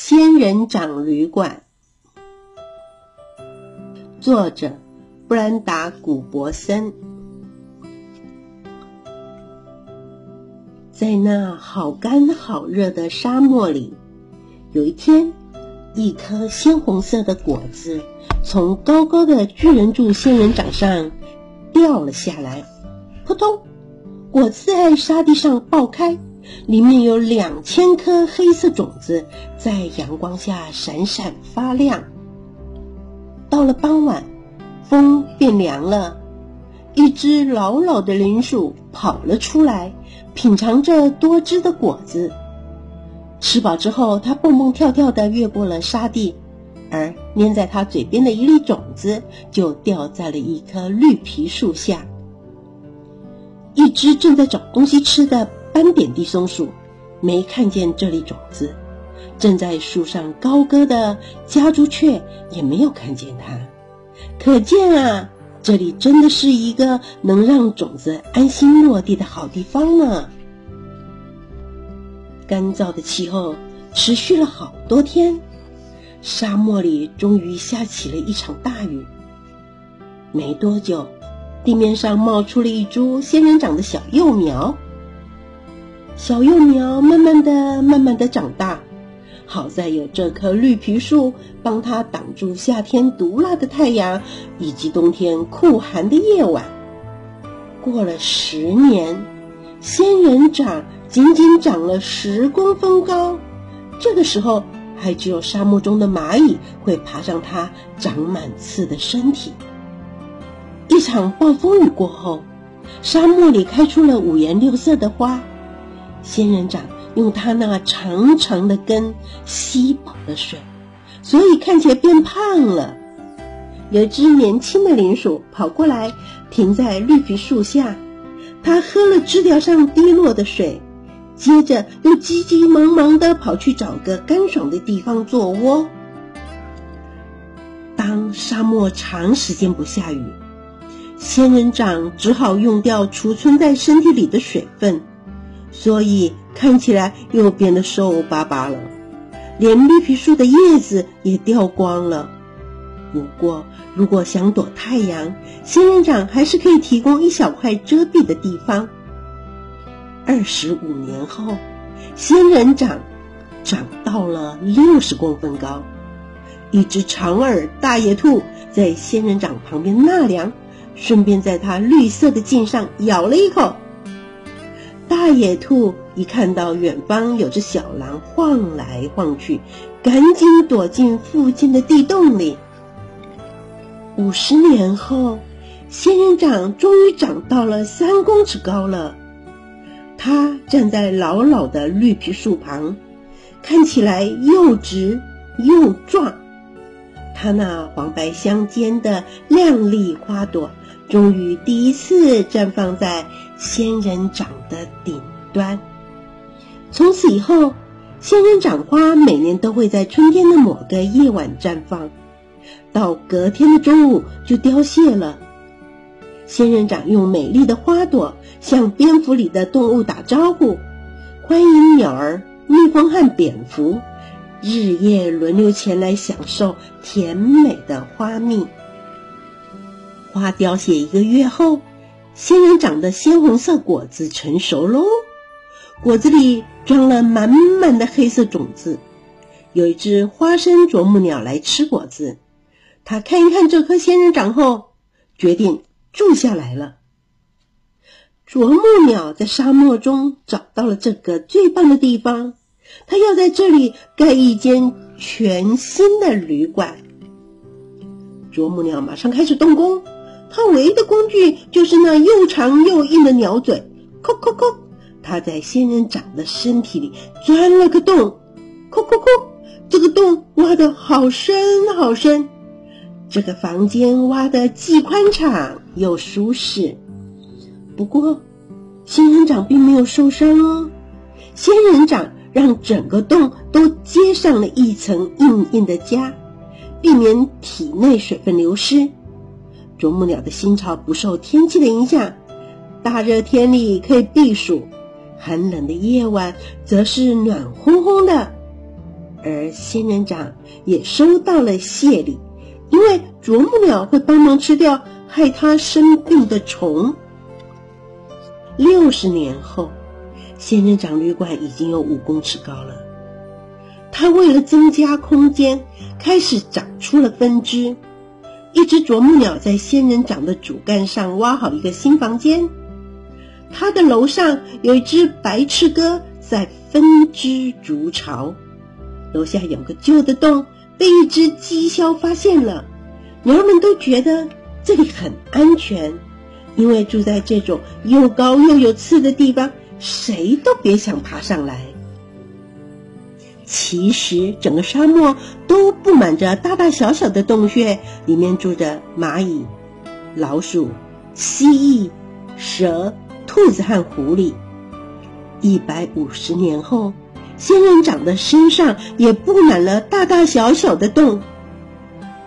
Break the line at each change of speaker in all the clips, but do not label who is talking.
仙人掌旅馆，作者布兰达·古伯森。在那好干好热的沙漠里，有一天，一颗鲜红色的果子从高高的巨人柱仙人掌上掉了下来，扑通，果子在沙地上爆开。里面有两千颗黑色种子，在阳光下闪闪发亮。到了傍晚，风变凉了，一只老老的林鼠跑了出来，品尝着多汁的果子。吃饱之后，它蹦蹦跳跳地越过了沙地，而粘在它嘴边的一粒种子就掉在了一棵绿皮树下。一只正在找东西吃的。斑点地松鼠没看见这粒种子，正在树上高歌的家猪雀也没有看见它。可见啊，这里真的是一个能让种子安心落地的好地方呢。干燥的气候持续了好多天，沙漠里终于下起了一场大雨。没多久，地面上冒出了一株仙人掌的小幼苗。小幼苗慢慢的、慢慢的长大，好在有这棵绿皮树帮它挡住夏天毒辣的太阳以及冬天酷寒的夜晚。过了十年，仙人掌仅仅长了十公分高，这个时候还只有沙漠中的蚂蚁会爬上它长满刺的身体。一场暴风雨过后，沙漠里开出了五颜六色的花。仙人掌用它那长长的根吸饱了水，所以看起来变胖了。有只年轻的林鼠跑过来，停在绿皮树下，它喝了枝条上滴落的水，接着又急急忙忙地跑去找个干爽的地方做窝。当沙漠长时间不下雨，仙人掌只好用掉储存在身体里的水分。所以看起来又变得瘦巴巴了，连绿皮树的叶子也掉光了。不过，如果想躲太阳，仙人掌还是可以提供一小块遮蔽的地方。二十五年后，仙人掌长到了六十公分高。一只长耳大野兔在仙人掌旁边纳凉，顺便在它绿色的茎上咬了一口。大野兔一看到远方有只小狼晃来晃去，赶紧躲进附近的地洞里。五十年后，仙人掌终于长到了三公尺高了。它站在老老的绿皮树旁，看起来又直又壮。它那黄白相间的亮丽花朵。终于第一次绽放在仙人掌的顶端。从此以后，仙人掌花每年都会在春天的某个夜晚绽放，到隔天的中午就凋谢了。仙人掌用美丽的花朵向蝙蝠里的动物打招呼，欢迎鸟儿、蜜蜂和蝙蝠日夜轮流前来享受甜美的花蜜。花凋谢一个月后，仙人掌的鲜红色果子成熟喽。果子里装了满满的黑色种子。有一只花生啄木鸟来吃果子，它看一看这颗仙人掌后，决定住下来了。啄木鸟在沙漠中找到了这个最棒的地方，它要在这里盖一间全新的旅馆。啄木鸟马上开始动工。它唯一的工具就是那又长又硬的鸟嘴，叩叩叩！它在仙人掌的身体里钻了个洞，叩叩叩！这个洞挖得好深好深，这个房间挖得既宽敞又舒适。不过，仙人掌并没有受伤哦。仙人掌让整个洞都接上了一层硬硬的痂，避免体内水分流失。啄木鸟的新巢不受天气的影响，大热天里可以避暑，寒冷的夜晚则是暖烘烘的。而仙人掌也收到了谢礼，因为啄木鸟会帮忙吃掉害它生病的虫。六十年后，仙人掌旅馆已经有五公尺高了。它为了增加空间，开始长出了分支。一只啄木鸟在仙人掌的主干上挖好一个新房间。它的楼上有一只白翅鸽在分支筑巢。楼下有个旧的洞，被一只鸡枭发现了。鸟们都觉得这里很安全，因为住在这种又高又有刺的地方，谁都别想爬上来。其实，整个沙漠都布满着大大小小的洞穴，里面住着蚂蚁、老鼠、蜥蜴、蛇、兔子和狐狸。一百五十年后，仙人掌的身上也布满了大大小小的洞。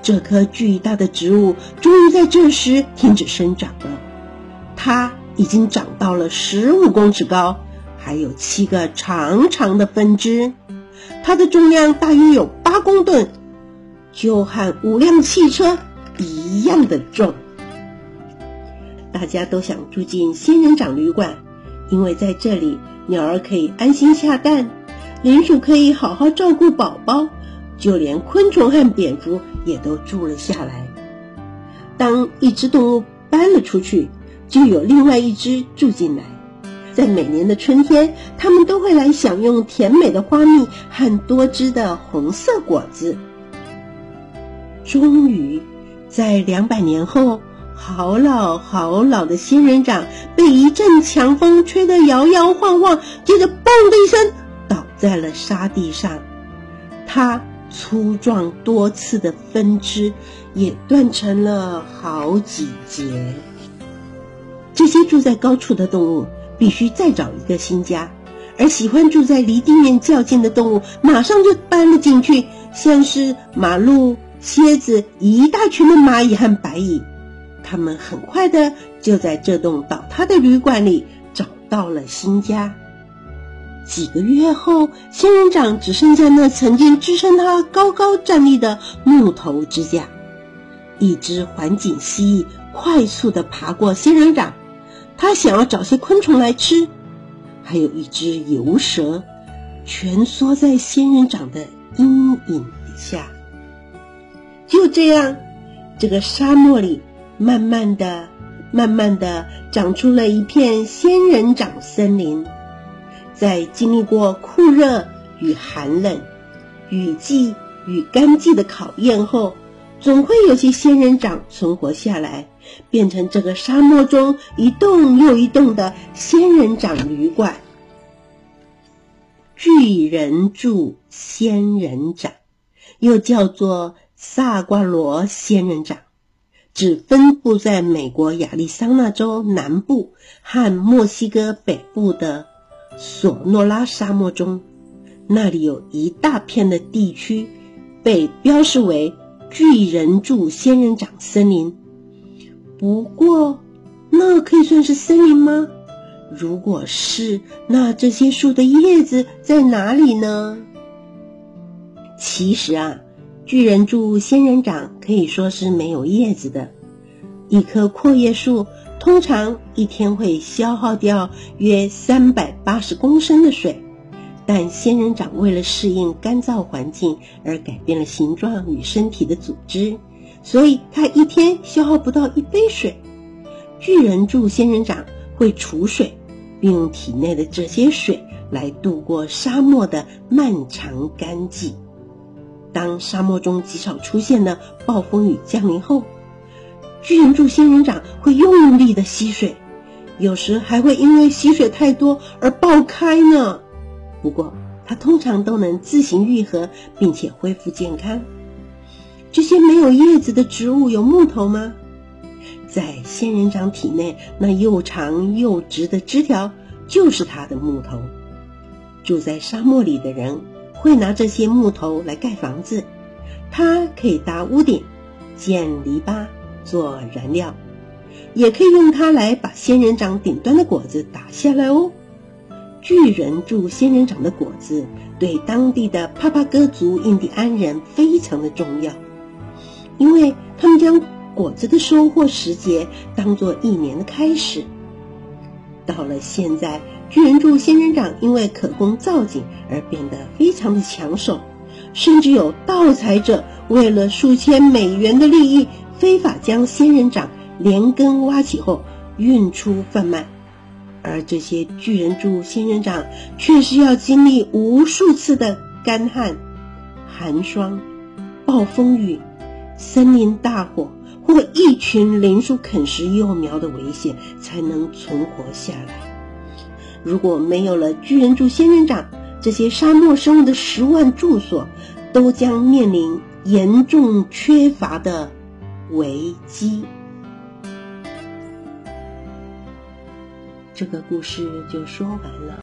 这棵巨大的植物终于在这时停止生长了。它已经长到了十五公尺高，还有七个长长的分支。它的重量大约有八公吨，就和五辆汽车一样的重。大家都想住进仙人掌旅馆，因为在这里，鸟儿可以安心下蛋，林鼠可以好好照顾宝宝，就连昆虫和蝙蝠也都住了下来。当一只动物搬了出去，就有另外一只住进来。在每年的春天，他们都会来享用甜美的花蜜和多汁的红色果子。终于，在两百年后，好老好老的仙人掌被一阵强风吹得摇摇晃晃，接着“嘣”的一声倒在了沙地上。它粗壮多刺的分支也断成了好几节。这些住在高处的动物。必须再找一个新家，而喜欢住在离地面较近的动物马上就搬了进去，像是马鹿、蝎子、一大群的蚂蚁和白蚁，他们很快的就在这栋倒塌的旅馆里找到了新家。几个月后，仙人掌只剩下那曾经支撑它高高站立的木头支架。一只环颈蜥蜴快速的爬过仙人掌。他想要找些昆虫来吃，还有一只游蛇，蜷缩在仙人掌的阴影底下。就这样，这个沙漠里慢慢的、慢慢的长出了一片仙人掌森林。在经历过酷热与寒冷、雨季与干季的考验后，总会有些仙人掌存活下来。变成这个沙漠中一栋又一栋的仙人掌旅馆。巨人柱仙人掌，又叫做萨瓜罗仙人掌，只分布在美国亚利桑那州南部和墨西哥北部的索诺拉沙漠中。那里有一大片的地区被标示为巨人柱仙人掌森林。不过，那可以算是森林吗？如果是，那这些树的叶子在哪里呢？其实啊，巨人柱仙人掌可以说是没有叶子的。一棵阔叶树通常一天会消耗掉约三百八十公升的水，但仙人掌为了适应干燥环境而改变了形状与身体的组织。所以它一天消耗不到一杯水。巨人柱仙人掌会储水，并用体内的这些水来度过沙漠的漫长干季。当沙漠中极少出现的暴风雨降临后，巨人柱仙人掌会用力的吸水，有时还会因为吸水太多而爆开呢。不过它通常都能自行愈合，并且恢复健康。这些没有叶子的植物有木头吗？在仙人掌体内，那又长又直的枝条就是它的木头。住在沙漠里的人会拿这些木头来盖房子，它可以搭屋顶、建篱笆、做燃料，也可以用它来把仙人掌顶端的果子打下来哦。巨人柱仙人掌的果子对当地的帕帕戈族印第安人非常的重要，因为他们将果子的收获时节当做一年的开始。到了现在，巨人柱仙人掌因为可供造景而变得非常的抢手，甚至有盗采者为了数千美元的利益，非法将仙人掌连根挖起后运出贩卖。而这些巨人柱仙人掌却是要经历无数次的干旱、寒霜、暴风雨、森林大火或一群林鼠啃食幼苗的危险，才能存活下来。如果没有了巨人柱仙人掌，这些沙漠生物的十万住所都将面临严重缺乏的危机。这个故事就说完了。